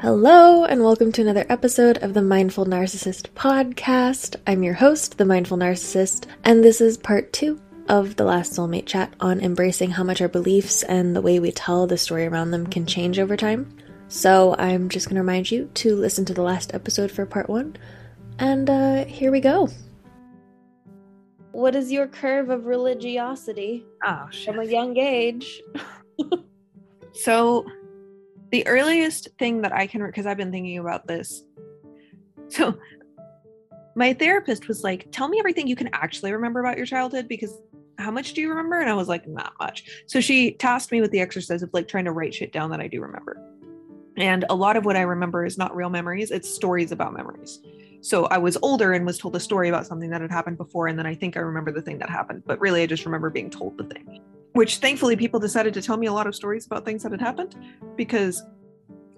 Hello, and welcome to another episode of the Mindful Narcissist podcast. I'm your host, the Mindful Narcissist, and this is part two of the last soulmate chat on embracing how much our beliefs and the way we tell the story around them can change over time. So, I'm just going to remind you to listen to the last episode for part one, and uh, here we go. What is your curve of religiosity Oh, shit. from a young age? So, the earliest thing that I can, because I've been thinking about this. So, my therapist was like, Tell me everything you can actually remember about your childhood because how much do you remember? And I was like, Not much. So, she tasked me with the exercise of like trying to write shit down that I do remember. And a lot of what I remember is not real memories, it's stories about memories. So, I was older and was told a story about something that had happened before. And then I think I remember the thing that happened, but really I just remember being told the thing which thankfully people decided to tell me a lot of stories about things that had happened because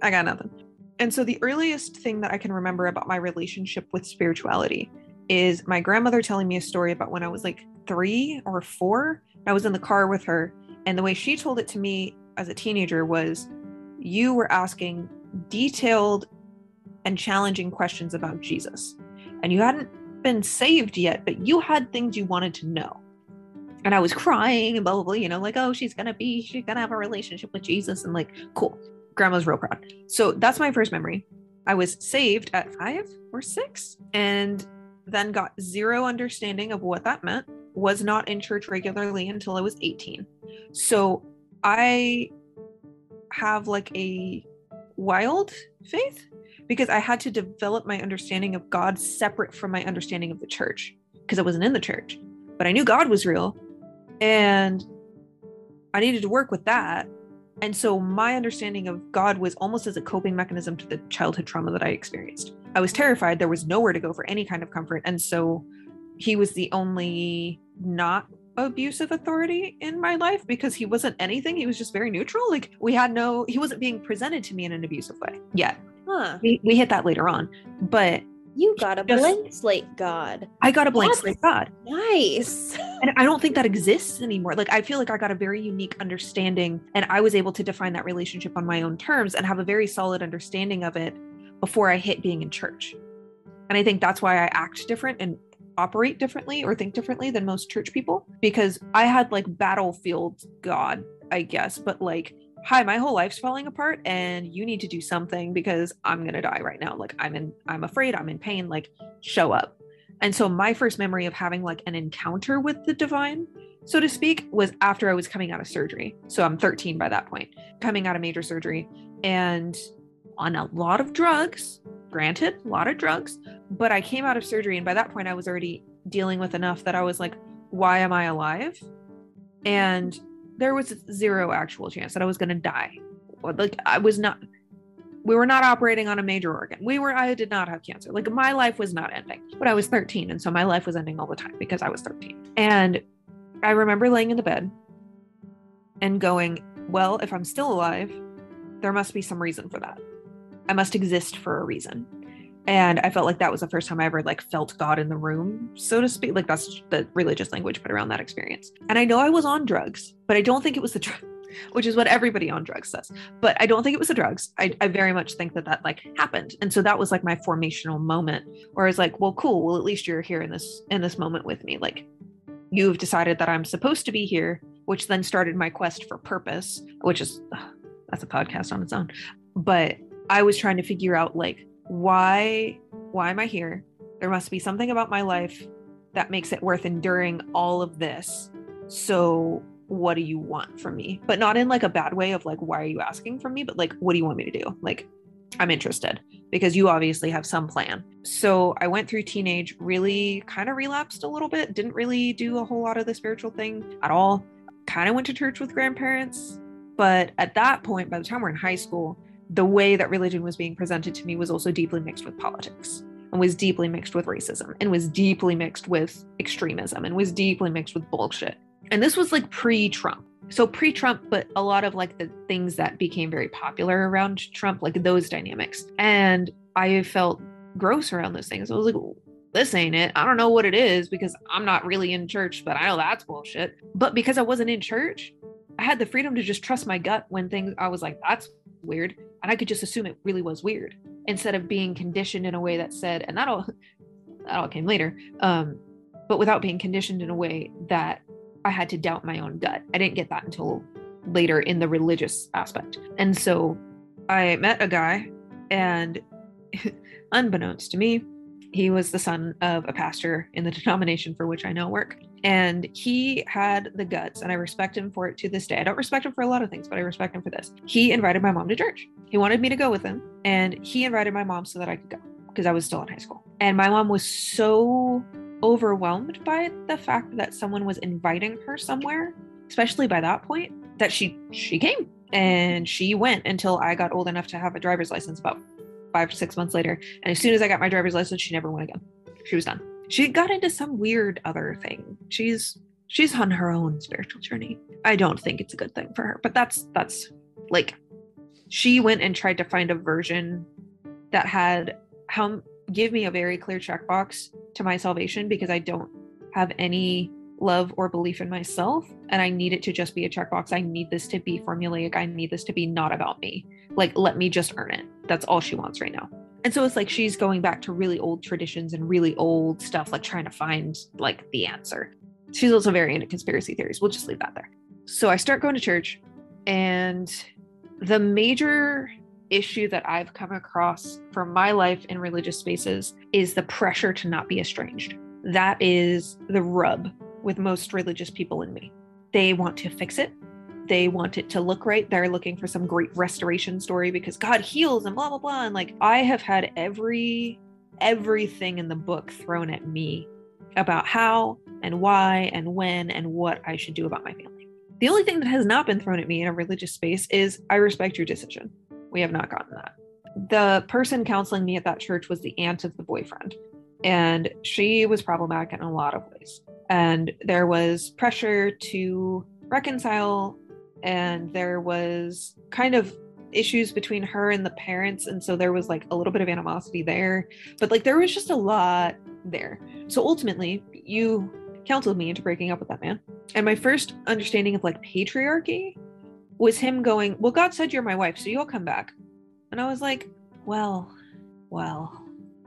I got nothing. And so the earliest thing that I can remember about my relationship with spirituality is my grandmother telling me a story about when I was like three or four. I was in the car with her, and the way she told it to me as a teenager was you were asking detailed and challenging questions about Jesus. And you hadn't been saved yet, but you had things you wanted to know and I was crying and blah blah blah, you know, like, oh, she's gonna be, she's gonna have a relationship with Jesus, and like, cool. Grandma's real proud. So that's my first memory. I was saved at five or six, and then got zero understanding of what that meant. Was not in church regularly until I was 18. So I have like a wild faith because I had to develop my understanding of God separate from my understanding of the church because I wasn't in the church. But I knew God was real and I needed to work with that. And so my understanding of God was almost as a coping mechanism to the childhood trauma that I experienced. I was terrified. There was nowhere to go for any kind of comfort. And so he was the only not abusive authority in my life because he wasn't anything. He was just very neutral. Like we had no, he wasn't being presented to me in an abusive way yet. Huh. We, we hit that later on. But You got a Just- blank slate god. I got a blank That's- slate God. Nice. And I don't think that exists anymore. Like, I feel like I got a very unique understanding and I was able to define that relationship on my own terms and have a very solid understanding of it before I hit being in church. And I think that's why I act different and operate differently or think differently than most church people because I had like battlefield God, I guess, but like, hi, my whole life's falling apart and you need to do something because I'm going to die right now. Like, I'm in, I'm afraid, I'm in pain, like, show up. And so my first memory of having like an encounter with the divine, so to speak, was after I was coming out of surgery. So I'm 13 by that point, coming out of major surgery and on a lot of drugs, granted, a lot of drugs, but I came out of surgery and by that point I was already dealing with enough that I was like, why am I alive? And there was zero actual chance that I was going to die. Like I was not we were not operating on a major organ. We were, I did not have cancer. Like my life was not ending, but I was 13. And so my life was ending all the time because I was 13. And I remember laying in the bed and going, well, if I'm still alive, there must be some reason for that. I must exist for a reason. And I felt like that was the first time I ever like felt God in the room, so to speak. Like that's the religious language put around that experience. And I know I was on drugs, but I don't think it was the drug, which is what everybody on drugs says but I don't think it was the drugs. I, I very much think that that like happened. And so that was like my formational moment where I was like, well, cool. Well, at least you're here in this, in this moment with me. Like you've decided that I'm supposed to be here, which then started my quest for purpose, which is, ugh, that's a podcast on its own. But I was trying to figure out like, why, why am I here? There must be something about my life that makes it worth enduring all of this. So what do you want from me but not in like a bad way of like why are you asking from me but like what do you want me to do like i'm interested because you obviously have some plan so i went through teenage really kind of relapsed a little bit didn't really do a whole lot of the spiritual thing at all kind of went to church with grandparents but at that point by the time we're in high school the way that religion was being presented to me was also deeply mixed with politics and was deeply mixed with racism and was deeply mixed with extremism and was deeply mixed with bullshit and this was like pre-Trump. So pre-Trump, but a lot of like the things that became very popular around Trump, like those dynamics. And I felt gross around those things. I was like, this ain't it. I don't know what it is because I'm not really in church, but I know that's bullshit. But because I wasn't in church, I had the freedom to just trust my gut when things I was like, that's weird. and I could just assume it really was weird instead of being conditioned in a way that said, and that all that all came later, um, but without being conditioned in a way that I had to doubt my own gut. I didn't get that until later in the religious aspect. And so I met a guy, and unbeknownst to me, he was the son of a pastor in the denomination for which I now work. And he had the guts, and I respect him for it to this day. I don't respect him for a lot of things, but I respect him for this. He invited my mom to church. He wanted me to go with him, and he invited my mom so that I could go because I was still in high school. And my mom was so overwhelmed by the fact that someone was inviting her somewhere, especially by that point, that she she came and she went until I got old enough to have a driver's license about five to six months later. And as soon as I got my driver's license, she never went again. She was done she got into some weird other thing. She's she's on her own spiritual journey. I don't think it's a good thing for her, but that's that's like she went and tried to find a version that had how give me a very clear checkbox to my salvation because I don't have any love or belief in myself and I need it to just be a checkbox. I need this to be formulaic. I need this to be not about me. Like let me just earn it. That's all she wants right now. And so it's like she's going back to really old traditions and really old stuff, like trying to find like the answer. She's also very into conspiracy theories. We'll just leave that there. So I start going to church, and the major issue that I've come across from my life in religious spaces is the pressure to not be estranged. That is the rub with most religious people in me. They want to fix it they want it to look right. They're looking for some great restoration story because God heals and blah blah blah. And like I have had every everything in the book thrown at me about how and why and when and what I should do about my family. The only thing that has not been thrown at me in a religious space is I respect your decision. We have not gotten that. The person counseling me at that church was the aunt of the boyfriend, and she was problematic in a lot of ways. And there was pressure to reconcile and there was kind of issues between her and the parents and so there was like a little bit of animosity there but like there was just a lot there. So ultimately you counseled me into breaking up with that man and my first understanding of like patriarchy was him going well god said you're my wife so you'll come back. And i was like well well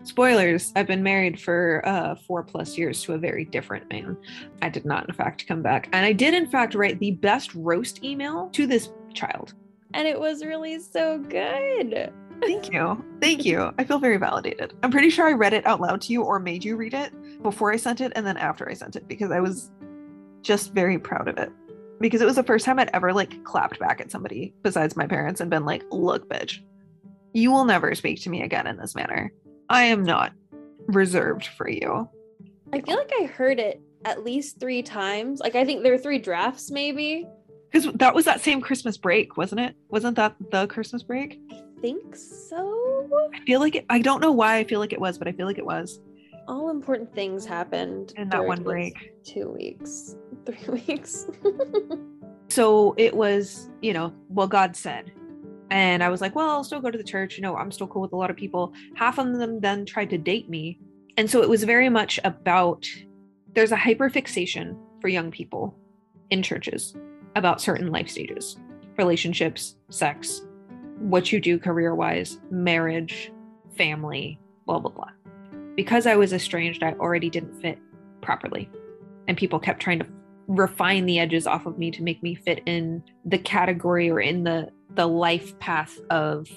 Spoilers, I've been married for uh, four plus years to a very different man. I did not, in fact, come back. And I did, in fact, write the best roast email to this child. And it was really so good. Thank you. Thank you. I feel very validated. I'm pretty sure I read it out loud to you or made you read it before I sent it and then after I sent it because I was just very proud of it. Because it was the first time I'd ever like clapped back at somebody besides my parents and been like, look, bitch, you will never speak to me again in this manner. I am not reserved for you. I feel like I heard it at least three times. Like I think there were three drafts, maybe. Because that was that same Christmas break, wasn't it? Wasn't that the Christmas break? I think so. I feel like it. I don't know why I feel like it was, but I feel like it was. All important things happened in that one break. Two weeks, three weeks. so it was, you know, well, God said, and I was like, well, I'll still go to the church. You know, I'm still cool with a lot of people. Half of them then tried to date me. And so it was very much about there's a hyperfixation for young people in churches about certain life stages relationships, sex, what you do career wise, marriage, family, blah, blah, blah. Because I was estranged, I already didn't fit properly. And people kept trying to refine the edges off of me to make me fit in the category or in the the life path of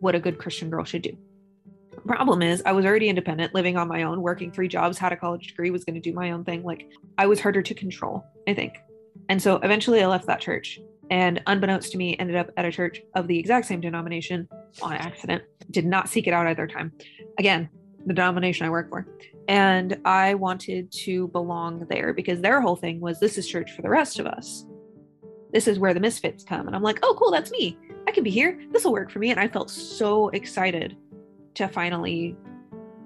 what a good Christian girl should do. Problem is, I was already independent, living on my own, working three jobs, had a college degree, was going to do my own thing. Like, I was harder to control, I think. And so eventually I left that church and, unbeknownst to me, ended up at a church of the exact same denomination on accident. Did not seek it out either time. Again, the denomination I work for. And I wanted to belong there because their whole thing was this is church for the rest of us this is where the misfits come. And I'm like, oh, cool, that's me. I can be here. This will work for me. And I felt so excited to finally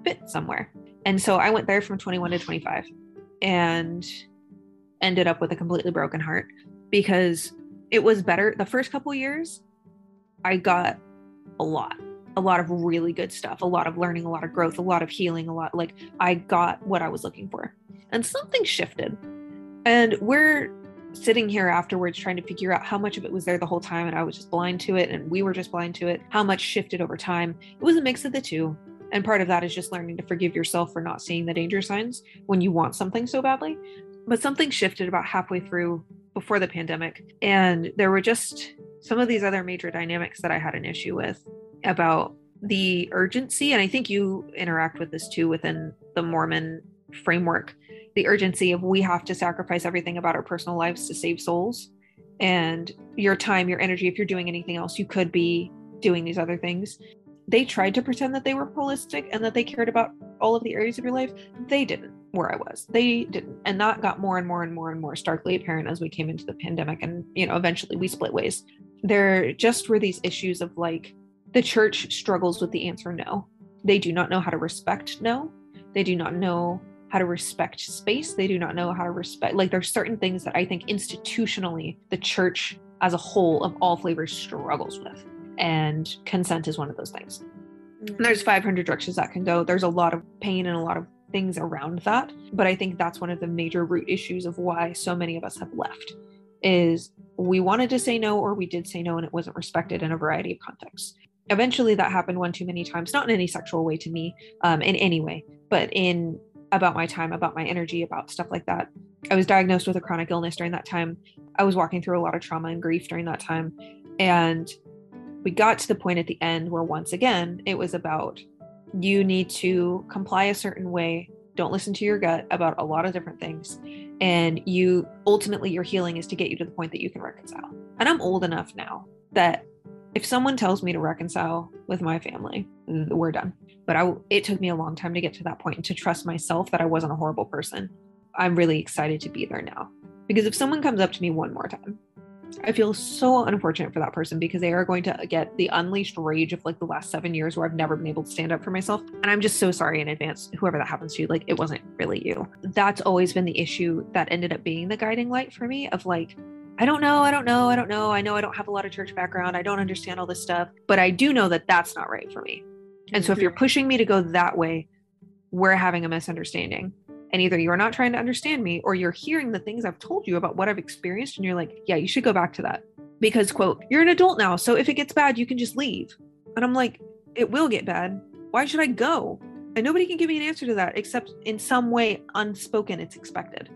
fit somewhere. And so I went there from 21 to 25 and ended up with a completely broken heart because it was better. The first couple years, I got a lot, a lot of really good stuff, a lot of learning, a lot of growth, a lot of healing, a lot like I got what I was looking for. And something shifted. And we're sitting here afterwards trying to figure out how much of it was there the whole time and I was just blind to it and we were just blind to it, how much shifted over time. It was a mix of the two. And part of that is just learning to forgive yourself for not seeing the danger signs when you want something so badly. But something shifted about halfway through before the pandemic. And there were just some of these other major dynamics that I had an issue with about the urgency. And I think you interact with this too within the Mormon framework the urgency of we have to sacrifice everything about our personal lives to save souls and your time, your energy. If you're doing anything else, you could be doing these other things. They tried to pretend that they were holistic and that they cared about all of the areas of your life. They didn't where I was. They didn't. And that got more and more and more and more starkly apparent as we came into the pandemic. And, you know, eventually we split ways. There just were these issues of like the church struggles with the answer no. They do not know how to respect no. They do not know how to respect space. They do not know how to respect, like, there's certain things that I think institutionally the church as a whole of all flavors struggles with. And consent is one of those things. Mm-hmm. And there's 500 directions that can go. There's a lot of pain and a lot of things around that. But I think that's one of the major root issues of why so many of us have left is we wanted to say no or we did say no and it wasn't respected in a variety of contexts eventually that happened one too many times not in any sexual way to me um, in any way but in about my time, about my energy, about stuff like that. I was diagnosed with a chronic illness during that time. I was walking through a lot of trauma and grief during that time. And we got to the point at the end where once again, it was about you need to comply a certain way. Don't listen to your gut about a lot of different things. And you ultimately, your healing is to get you to the point that you can reconcile. And I'm old enough now that if someone tells me to reconcile with my family, we're done. But I, it took me a long time to get to that point and to trust myself that I wasn't a horrible person. I'm really excited to be there now. Because if someone comes up to me one more time, I feel so unfortunate for that person because they are going to get the unleashed rage of like the last seven years where I've never been able to stand up for myself. And I'm just so sorry in advance, whoever that happens to, you, like it wasn't really you. That's always been the issue that ended up being the guiding light for me of like, I don't know, I don't know, I don't know. I know I don't have a lot of church background. I don't understand all this stuff, but I do know that that's not right for me. And so if you're mm-hmm. pushing me to go that way, we're having a misunderstanding. And either you're not trying to understand me or you're hearing the things I've told you about what I've experienced and you're like, yeah, you should go back to that. Because, quote, you're an adult now. So if it gets bad, you can just leave. And I'm like, it will get bad. Why should I go? And nobody can give me an answer to that except in some way unspoken, it's expected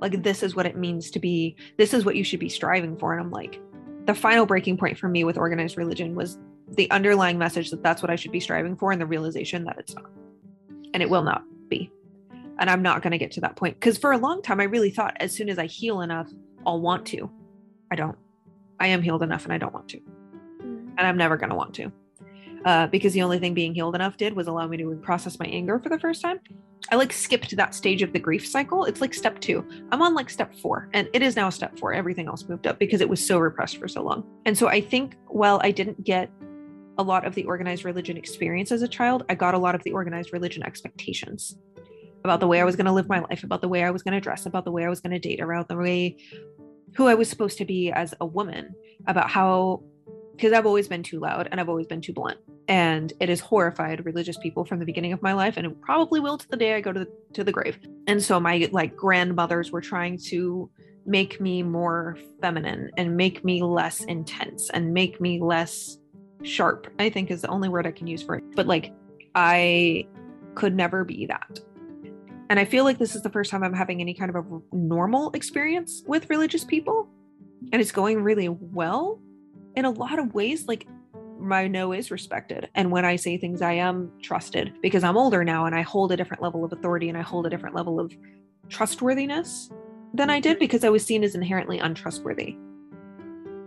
like this is what it means to be this is what you should be striving for. And i'm like the final breaking point for me with organized religion was the underlying message that that's what i should be striving for and the realization that it's not. And it will not be. And i'm not going to get to that point. Because for a long time i really thought as soon as i heal enough i'll want to. I don't. I am healed enough and i don't want to. And i'm never going to want to. Uh, because the only thing being healed enough did was allow me to process my anger for the first time. I like skipped that stage of the grief cycle. It's like step two. I'm on like step four, and it is now step four. Everything else moved up because it was so repressed for so long. And so I think, well, I didn't get a lot of the organized religion experience as a child, I got a lot of the organized religion expectations about the way I was going to live my life, about the way I was going to dress, about the way I was going to date, about the way who I was supposed to be as a woman, about how because I've always been too loud and I've always been too blunt. And it has horrified religious people from the beginning of my life, and it probably will to the day I go to the, to the grave. And so my like grandmothers were trying to make me more feminine and make me less intense and make me less sharp. I think is the only word I can use for it. But like I could never be that. And I feel like this is the first time I'm having any kind of a normal experience with religious people. And it's going really well in a lot of ways, like my no is respected. And when I say things, I mm-hmm. am trusted because I'm older now and I hold a different level of authority and I hold a different level of trustworthiness than I did mm-hmm. because I was seen as inherently untrustworthy.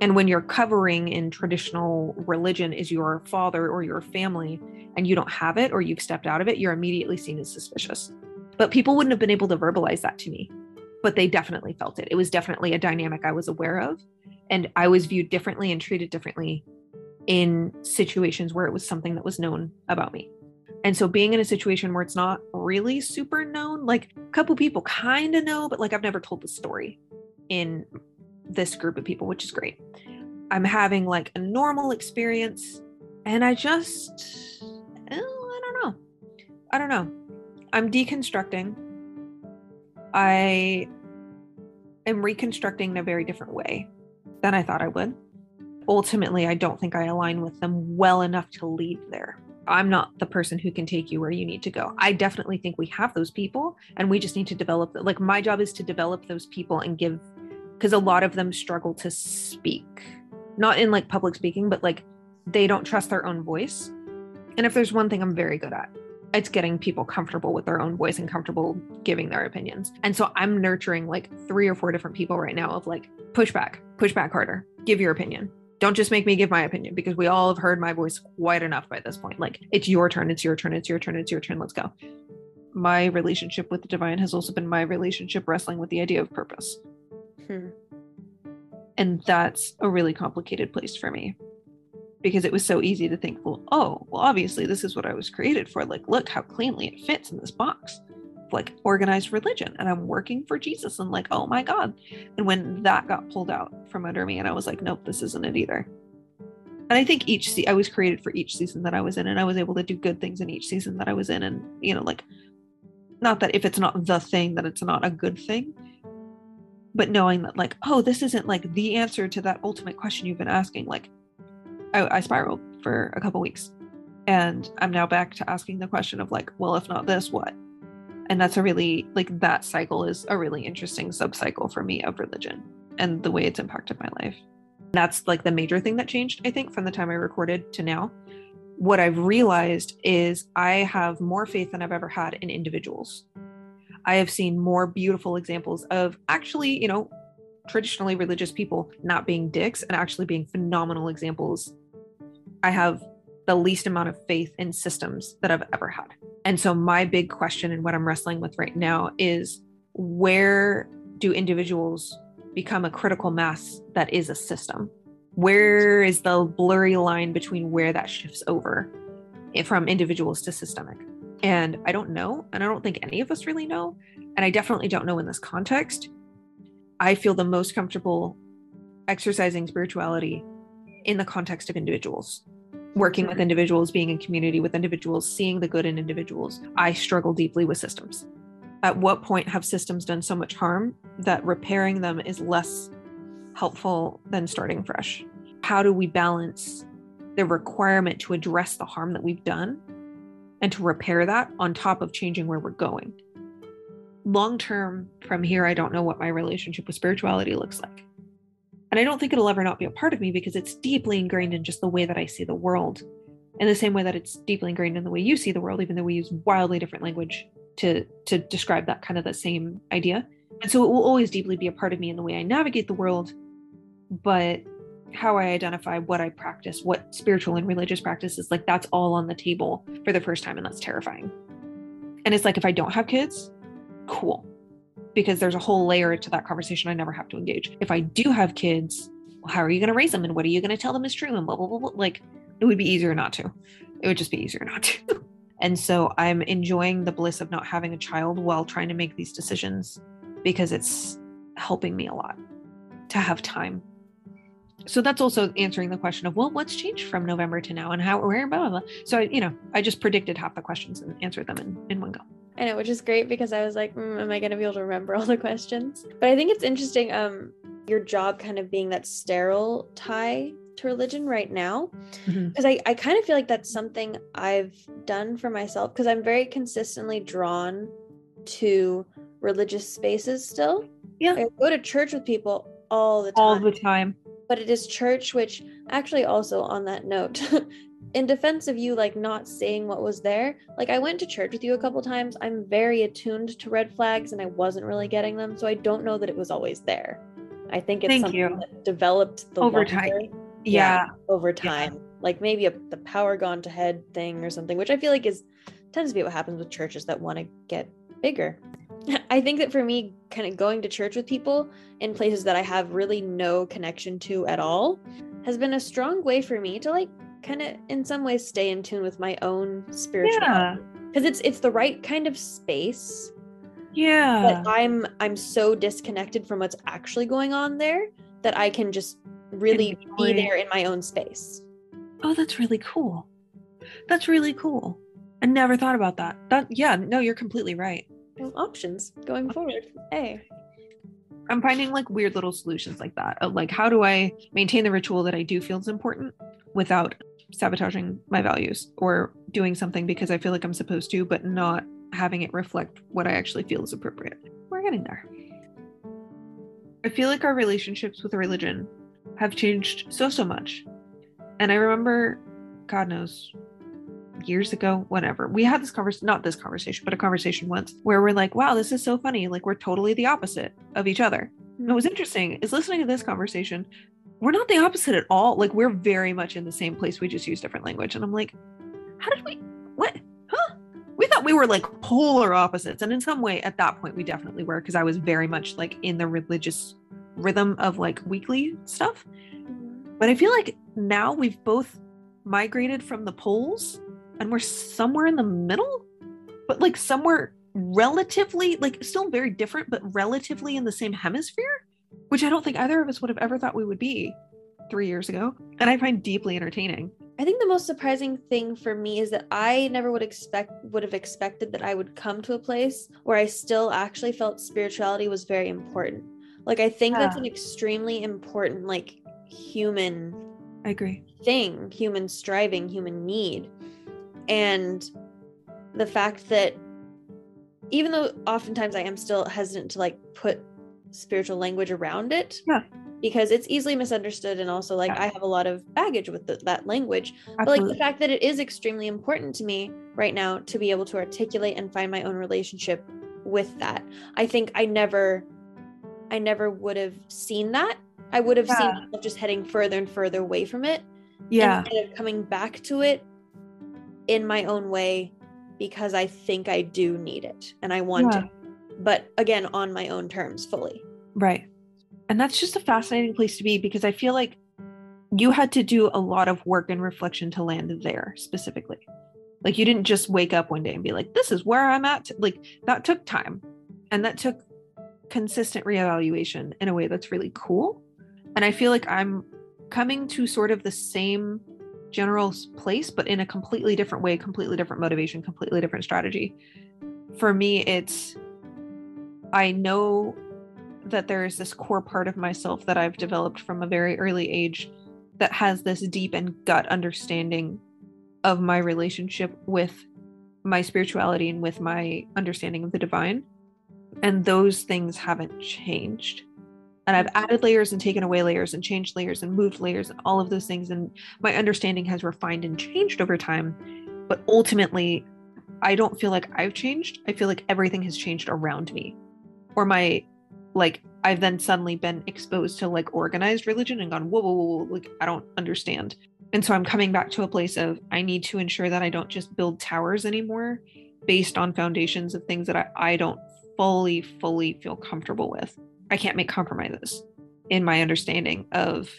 And when you're covering in traditional religion is your father or your family and you don't have it or you've stepped out of it, you're immediately seen as suspicious. But people wouldn't have been able to verbalize that to me, but they definitely felt it. It was definitely a dynamic I was aware of and I was viewed differently and treated differently in situations where it was something that was known about me. And so being in a situation where it's not really super known, like a couple people kind of know, but like I've never told the story in this group of people, which is great. I'm having like a normal experience and I just, oh, I don't know. I don't know. I'm deconstructing. I am reconstructing in a very different way than I thought I would. Ultimately, I don't think I align with them well enough to lead there. I'm not the person who can take you where you need to go. I definitely think we have those people and we just need to develop like my job is to develop those people and give because a lot of them struggle to speak. Not in like public speaking, but like they don't trust their own voice. And if there's one thing I'm very good at, it's getting people comfortable with their own voice and comfortable giving their opinions. And so I'm nurturing like three or four different people right now of like push back, push back harder, give your opinion. Don't just make me give my opinion because we all have heard my voice quite enough by this point. Like it's your turn, it's your turn, it's your turn, it's your turn. Let's go. My relationship with the divine has also been my relationship wrestling with the idea of purpose. Hmm. And that's a really complicated place for me because it was so easy to think, well, oh, well, obviously this is what I was created for. Like, look how cleanly it fits in this box. Like organized religion, and I'm working for Jesus, and like, oh my God. And when that got pulled out from under me, and I was like, nope, this isn't it either. And I think each I was created for each season that I was in, and I was able to do good things in each season that I was in. And you know, like, not that if it's not the thing, that it's not a good thing, but knowing that, like, oh, this isn't like the answer to that ultimate question you've been asking. Like, I, I spiraled for a couple weeks and i'm now back to asking the question of like well if not this what and that's a really like that cycle is a really interesting sub-cycle for me of religion and the way it's impacted my life. That's like the major thing that changed i think from the time i recorded to now. What i've realized is i have more faith than i've ever had in individuals. I have seen more beautiful examples of actually you know traditionally religious people not being dicks and actually being phenomenal examples. I have the least amount of faith in systems that I've ever had. And so, my big question and what I'm wrestling with right now is where do individuals become a critical mass that is a system? Where is the blurry line between where that shifts over from individuals to systemic? And I don't know. And I don't think any of us really know. And I definitely don't know in this context. I feel the most comfortable exercising spirituality in the context of individuals working with mm-hmm. individuals, being in community with individuals, seeing the good in individuals, I struggle deeply with systems. At what point have systems done so much harm that repairing them is less helpful than starting fresh? How do we balance the requirement to address the harm that we've done and to repair that on top of changing where we're going? Long term, from here, I don't know what my relationship with spirituality looks like. And I don't think it'll ever not be a part of me because it's deeply ingrained in just the way that I see the world. In the same way that it's deeply ingrained in the way you see the world, even though we use wildly different language to to describe that kind of the same idea. And so it will always deeply be a part of me in the way I navigate the world, but how I identify what I practice, what spiritual and religious practices, like that's all on the table for the first time, and that's terrifying. And it's like if I don't have kids, cool because there's a whole layer to that conversation I never have to engage. If I do have kids, how are you going to raise them and what are you going to tell them is true and blah, blah, blah, blah. Like it would be easier not to. It would just be easier not to. and so I'm enjoying the bliss of not having a child while trying to make these decisions because it's helping me a lot to have time. So that's also answering the question of, well, what's changed from November to now and how, where, blah, blah, blah. So, I, you know, I just predicted half the questions and answered them in, in one go. I know, which is great because I was like, mm, am I going to be able to remember all the questions? But I think it's interesting, um, your job kind of being that sterile tie to religion right now. Because mm-hmm. I, I kind of feel like that's something I've done for myself because I'm very consistently drawn to religious spaces still. Yeah. I go to church with people all the time. All the time. But it is church, which actually also on that note, in defense of you like not saying what was there like i went to church with you a couple times i'm very attuned to red flags and i wasn't really getting them so i don't know that it was always there i think it's Thank something you. that developed over time yeah. yeah. over time yeah. like maybe a, the power gone to head thing or something which i feel like is tends to be what happens with churches that want to get bigger I think that for me, kind of going to church with people in places that I have really no connection to at all has been a strong way for me to like kind of in some ways stay in tune with my own spirituality. Because it's it's the right kind of space yeah. But i'm i'm so disconnected from what's actually going on there that i can just really Enjoy. be there in my own space. Oh that's really cool. That's really cool. I never thought about that. That yeah no you're completely right. Options going forward. Hey. I'm finding like weird little solutions like that. Like, how do I maintain the ritual that I do feel is important without sabotaging my values or doing something because I feel like I'm supposed to, but not having it reflect what I actually feel is appropriate. We're getting there. I feel like our relationships with religion have changed so, so much. And I remember, God knows, years ago, whatever, we had this conversation, not this conversation, but a conversation once where we're like, wow, this is so funny. Like, we're totally the opposite of each other. What was interesting is listening to this conversation, we're not the opposite at all. Like, we're very much in the same place. We just use different language. And I'm like, how did we, what? Huh? We thought we were like polar opposites. And in some way, at that point, we definitely were because I was very much like in the religious rhythm of like weekly stuff. But I feel like now we've both migrated from the poles and we're somewhere in the middle, but like somewhere relatively, like still very different, but relatively in the same hemisphere, which I don't think either of us would have ever thought we would be three years ago. And I find deeply entertaining. I think the most surprising thing for me is that I never would expect would have expected that I would come to a place where I still actually felt spirituality was very important. Like I think yeah. that's an extremely important like human I agree. thing, human striving, human need. And the fact that even though oftentimes I am still hesitant to like put spiritual language around it. Yeah. Because it's easily misunderstood and also like yeah. I have a lot of baggage with the, that language. Absolutely. But like the fact that it is extremely important to me right now to be able to articulate and find my own relationship with that. I think I never I never would have seen that. I would have yeah. seen myself just heading further and further away from it. Yeah. Instead of coming back to it in my own way because I think I do need it and I want yeah. it. But again, on my own terms fully. Right. And that's just a fascinating place to be because I feel like you had to do a lot of work and reflection to land there specifically. Like you didn't just wake up one day and be like, this is where I'm at. Like that took time and that took consistent reevaluation in a way that's really cool. And I feel like I'm coming to sort of the same general place, but in a completely different way, completely different motivation, completely different strategy. For me, it's I know that there is this core part of myself that I've developed from a very early age that has this deep and gut understanding of my relationship with my spirituality and with my understanding of the divine. And those things haven't changed and I've added layers and taken away layers and changed layers and moved layers and all of those things. And my understanding has refined and changed over time. But ultimately, I don't feel like I've changed. I feel like everything has changed around me. Or my, like, I've then suddenly been exposed to like organized religion and gone, whoa, whoa, whoa, whoa, like, I don't understand. And so I'm coming back to a place of I need to ensure that I don't just build towers anymore based on foundations of things that I, I don't fully, fully feel comfortable with. I can't make compromises in my understanding of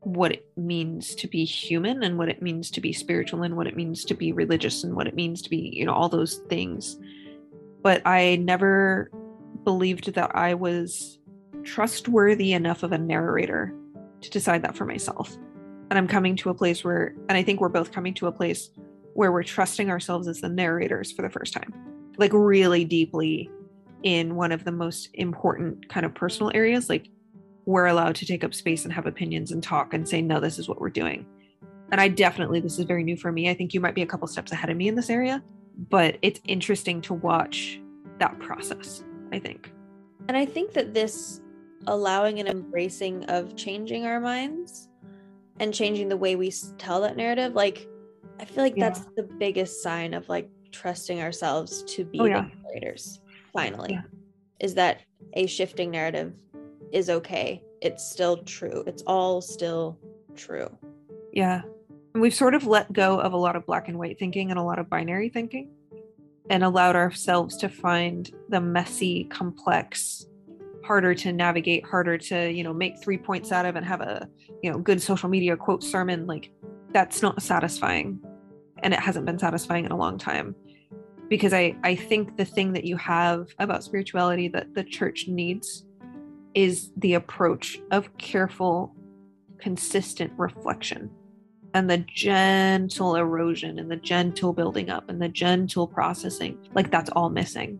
what it means to be human and what it means to be spiritual and what it means to be religious and what it means to be, you know, all those things. But I never believed that I was trustworthy enough of a narrator to decide that for myself. And I'm coming to a place where, and I think we're both coming to a place where we're trusting ourselves as the narrators for the first time, like really deeply in one of the most important kind of personal areas. Like we're allowed to take up space and have opinions and talk and say no this is what we're doing. And i definitely this is very new for me. I think you might be a couple steps ahead of me in this area but it's interesting to watch that process i think and i think that this allowing and embracing of changing our minds and changing the way we tell that narrative like i feel like yeah. that's the biggest sign of like trusting ourselves to be oh, yeah. narrators finally yeah. is that a shifting narrative is okay it's still true it's all still true yeah and we've sort of let go of a lot of black and white thinking and a lot of binary thinking and allowed ourselves to find the messy complex harder to navigate harder to you know make three points out of and have a you know good social media quote sermon like that's not satisfying. And it hasn't been satisfying in a long time. Because I, I think the thing that you have about spirituality that the church needs is the approach of careful, consistent reflection and the gentle erosion and the gentle building up and the gentle processing. Like that's all missing.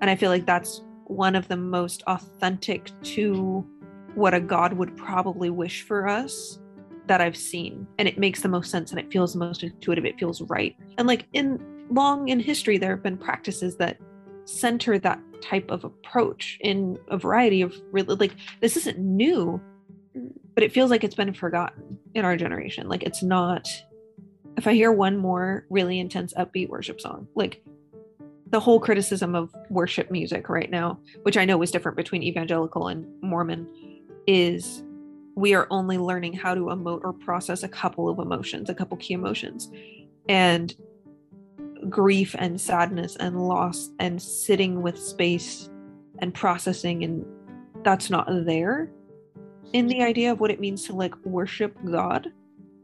And I feel like that's one of the most authentic to what a God would probably wish for us that I've seen. And it makes the most sense and it feels the most intuitive. It feels right. And like in long in history, there have been practices that center that type of approach in a variety of really like this isn't new, but it feels like it's been forgotten in our generation. Like it's not if I hear one more really intense upbeat worship song, like the whole criticism of worship music right now, which I know is different between evangelical and Mormon, is we are only learning how to emote or process a couple of emotions, a couple key emotions. And grief and sadness and loss and sitting with space and processing and that's not there in the idea of what it means to like worship God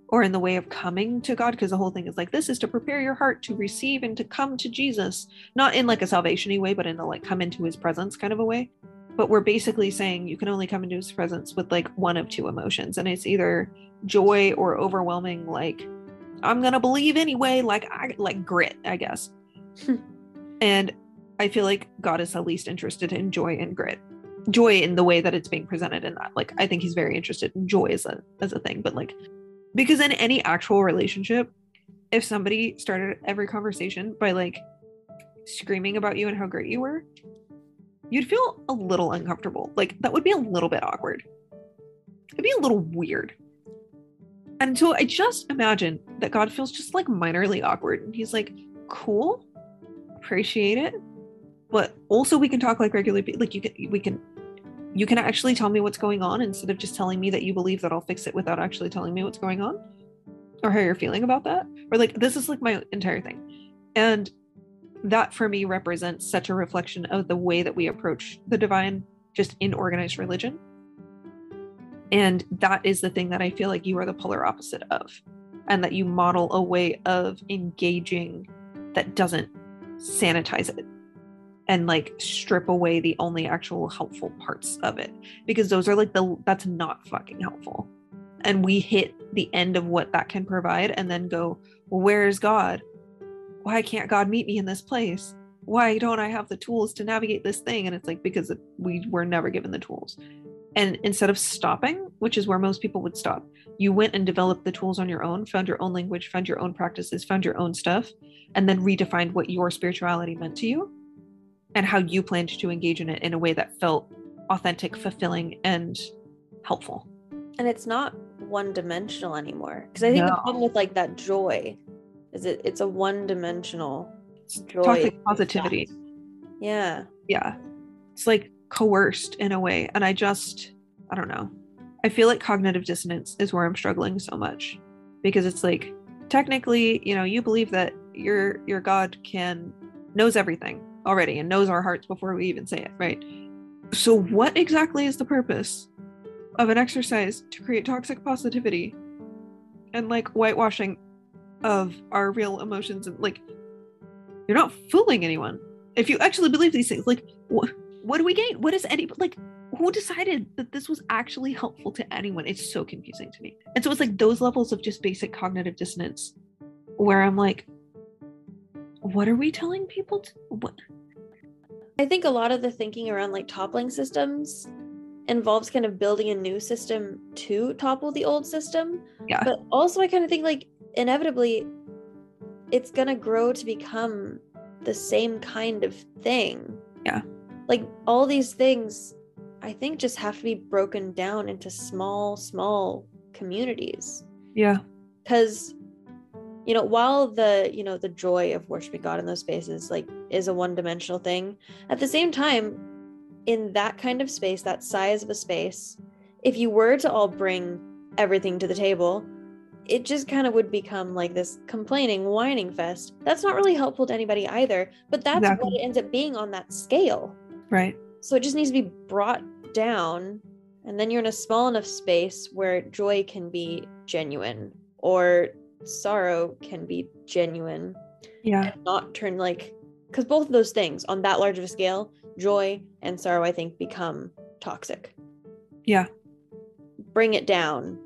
or in the way of coming to God, because the whole thing is like this is to prepare your heart to receive and to come to Jesus, not in like a salvation way, but in a like come into his presence kind of a way. But we're basically saying you can only come into his presence with like one of two emotions, and it's either joy or overwhelming, like I'm gonna believe anyway, like I like grit, I guess. Hmm. and I feel like God is the least interested in joy and grit. Joy in the way that it's being presented in that. Like I think he's very interested in joy as a as a thing, but like because in any actual relationship if somebody started every conversation by like screaming about you and how great you were you'd feel a little uncomfortable. Like that would be a little bit awkward. It'd be a little weird. And so i just imagine that god feels just like minorly awkward. And he's like cool. Appreciate it. But also we can talk like regularly like you can we can you can actually tell me what's going on instead of just telling me that you believe that I'll fix it without actually telling me what's going on or how you're feeling about that. Or like, this is like my entire thing. And that for me represents such a reflection of the way that we approach the divine just in organized religion. And that is the thing that I feel like you are the polar opposite of, and that you model a way of engaging that doesn't sanitize it and like strip away the only actual helpful parts of it because those are like the that's not fucking helpful. And we hit the end of what that can provide and then go well where is god? Why can't god meet me in this place? Why don't i have the tools to navigate this thing? And it's like because we were never given the tools. And instead of stopping which is where most people would stop you went and developed the tools on your own found your own language found your own practices found your own stuff and then redefined what your spirituality meant to you and how you planned to engage in it in a way that felt authentic, fulfilling, and helpful. And it's not one dimensional anymore. Because I think no. the problem with like that joy is it it's a one dimensional joy. Toxic positivity. Yeah. Yeah. It's like coerced in a way. And I just, I don't know. I feel like cognitive dissonance is where I'm struggling so much because it's like technically, you know, you believe that your your God can knows everything already and knows our hearts before we even say it, right? So, what exactly is the purpose of an exercise to create toxic positivity and like whitewashing of our real emotions? And like, you're not fooling anyone. If you actually believe these things, like, what, do we gain? What is any, like, who decided that this was actually helpful to anyone? It's so confusing to me. And so, it's like those levels of just basic cognitive dissonance where I'm like, what are we telling people to what? I think a lot of the thinking around like toppling systems involves kind of building a new system to topple the old system. Yeah. But also i kind of think like inevitably it's going to grow to become the same kind of thing. Yeah. Like all these things i think just have to be broken down into small small communities. Yeah. Because you know while the you know the joy of worshiping god in those spaces like is a one dimensional thing at the same time in that kind of space that size of a space if you were to all bring everything to the table it just kind of would become like this complaining whining fest. That's not really helpful to anybody either but that's exactly. what it ends up being on that scale. Right. So it just needs to be brought down and then you're in a small enough space where joy can be genuine or sorrow can be genuine yeah. not turn like because both of those things on that large of a scale joy and sorrow i think become toxic. Yeah. Bring it down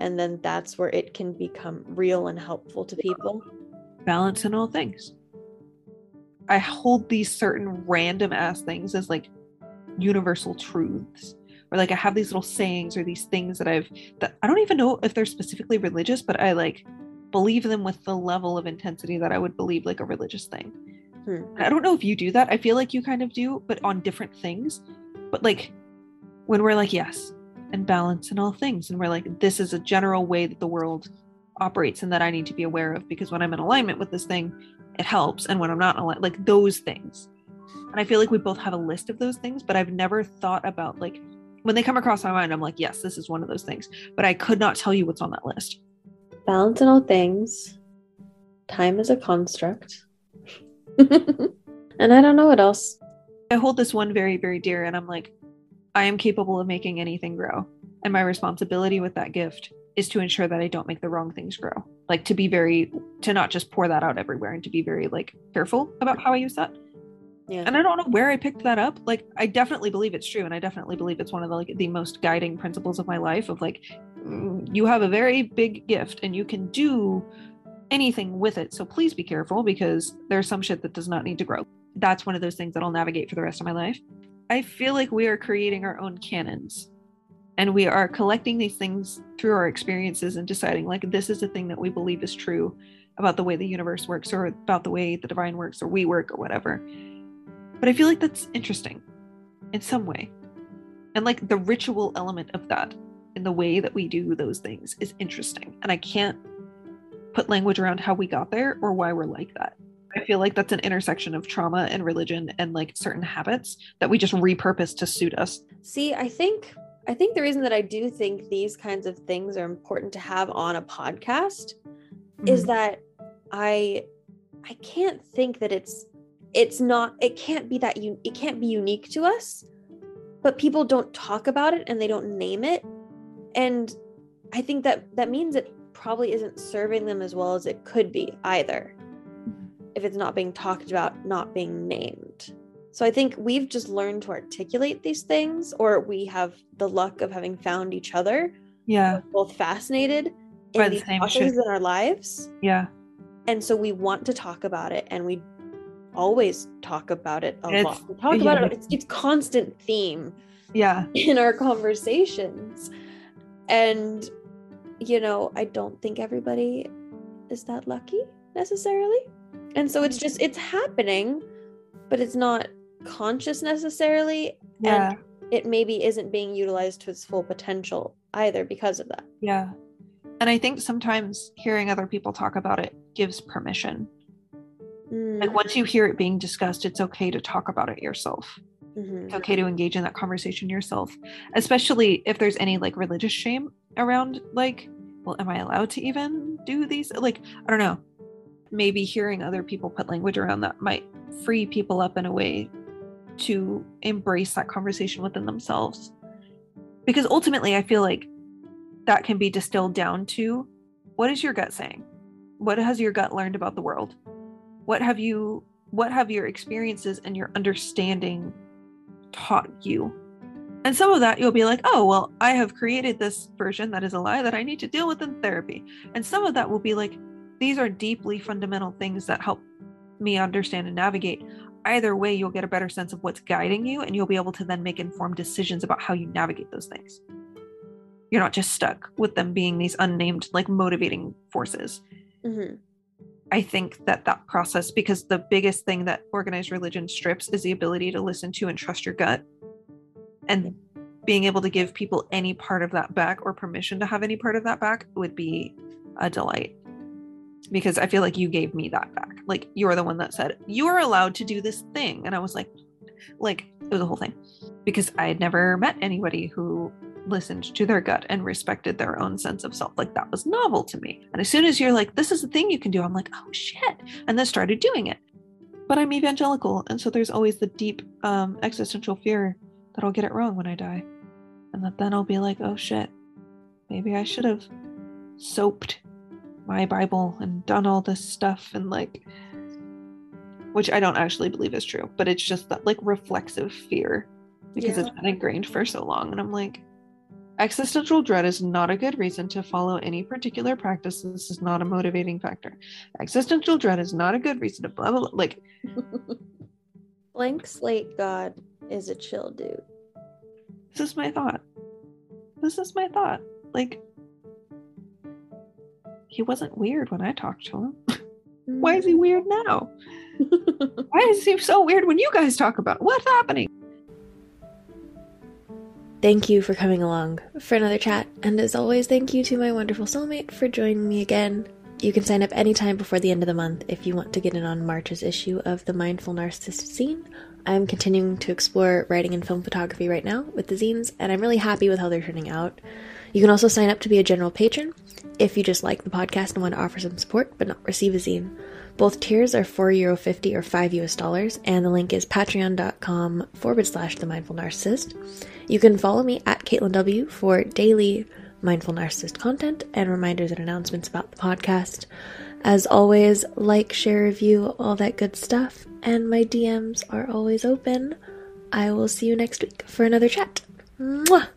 and then that's where it can become real and helpful to people. Balance in all things. I hold these certain random ass things as like universal truths. Or like I have these little sayings or these things that I've that I don't even know if they're specifically religious, but I like believe them with the level of intensity that I would believe like a religious thing. Hmm. I don't know if you do that. I feel like you kind of do, but on different things. But like when we're like, yes, and balance in all things, and we're like, this is a general way that the world operates and that I need to be aware of because when I'm in alignment with this thing, it helps. And when I'm not in alignment, like those things. And I feel like we both have a list of those things, but I've never thought about like when they come across my mind, I'm like, yes, this is one of those things. But I could not tell you what's on that list. Balance in all things. Time is a construct. and I don't know what else. I hold this one very, very dear, and I'm like, I am capable of making anything grow. And my responsibility with that gift is to ensure that I don't make the wrong things grow. Like to be very, to not just pour that out everywhere and to be very like careful about how I use that. Yeah. And I don't know where I picked that up. Like I definitely believe it's true. And I definitely believe it's one of the like the most guiding principles of my life of like, mm, you have a very big gift and you can do anything with it. So please be careful because there's some shit that does not need to grow. That's one of those things that I'll navigate for the rest of my life. I feel like we are creating our own canons and we are collecting these things through our experiences and deciding like this is the thing that we believe is true about the way the universe works or about the way the divine works or we work or whatever. But I feel like that's interesting in some way. And like the ritual element of that in the way that we do those things is interesting. And I can't put language around how we got there or why we're like that. I feel like that's an intersection of trauma and religion and like certain habits that we just repurpose to suit us. See, I think I think the reason that I do think these kinds of things are important to have on a podcast is Mhm. that I I can't think that it's it's not it can't be that you it can't be unique to us but people don't talk about it and they don't name it. And I think that that means it probably isn't serving them as well as it could be either mm-hmm. if it's not being talked about not being named. So I think we've just learned to articulate these things or we have the luck of having found each other. Yeah, both fascinated By in the these shit. in our lives. Yeah. and so we want to talk about it and we always talk about it a It's- lot we talk yeah. about it it's, it's constant theme Yeah. in our conversations and you know i don't think everybody is that lucky necessarily and so it's mm. just it's happening but it's not conscious necessarily Yeah. and it maybe isn't being utilized to its full potential either because of that Yeah. And I think sometimes hearing other people talk about it gives permission. Mm, Like once you hear it being discussed, it's okay to talk about it yourself. mhm. It's okay to engage in that conversation yourself, especially if there's any like religious shame around like, well, am I allowed to even do these? Like, I don't know. Maybe hearing other people put language around that might free people up in a way to embrace that conversation within themselves. Because ultimately, I feel like that can be distilled down to what is your gut saying? What has your gut learned about the world? What have you what have your experiences and your understanding taught you? And some of that you'll be like, oh, well, I have created this version that is a lie that I need to deal with in therapy. And some of that will be like, these are deeply fundamental things that help me understand and navigate. Either way, you'll get a better sense of what's guiding you, and you'll be able to then make informed decisions about how you navigate those things. You're not just stuck with them being these unnamed, like motivating forces. Mhm. I think that that process, because the biggest thing that organized religion strips is the ability to listen to and trust your gut. And being able to give people any part of that back or permission to have any part of that back would be a delight. Because I feel like you gave me that back. Like you're the one that said, you are allowed to do this thing. And I was like, like, it was a whole thing. Because I had never met anybody who listened to their gut and respected their own sense of self. Like that was novel to me. And as soon as you're like, this is the thing you can do, I'm like, oh shit. And then started doing it. But I'm evangelical. And so there's always the deep um, existential fear that I'll get it wrong when I die. And that then I'll be like, oh shit. Maybe I should have soaped my Bible and done all this stuff and like, which I don't actually believe is true, but it's just that like reflexive fear because Yeah. it's been ingrained for so long. And I'm like, Existential dread is not a good reason to follow any particular practice. This is not a motivating factor. Existential dread is not a good reason to blah blah. blah. Like Blank slate God is a chill dude. this is my thought. This is my thought. Like he wasn't weird when I talked to him. Why is he mm. weird now? Why is he so weird when you guys talk about it? What's happening? Thank you for coming along for another chat, and as always, thank you to my wonderful soulmate for joining me again. You can sign up anytime before the end of the month if you want to get in on March's issue of the Mindful Narcissist Zine. I'm continuing to explore writing and film photography right now with the zines, and I'm really happy with how they're turning out. You can also sign up to be a general patron if you just like the podcast and want to offer some support but not receive a zine. Both tiers are €4.50 or 5 US dollars, and the link is patreon.com forward slash the mindful narcissist. You can follow me at Kaitlynn W for daily mindful narcissist content and reminders and announcements about the podcast. As always, like, share, review, all that good stuff, and my DMs are always open. I will see you next week for another chat. Mwah!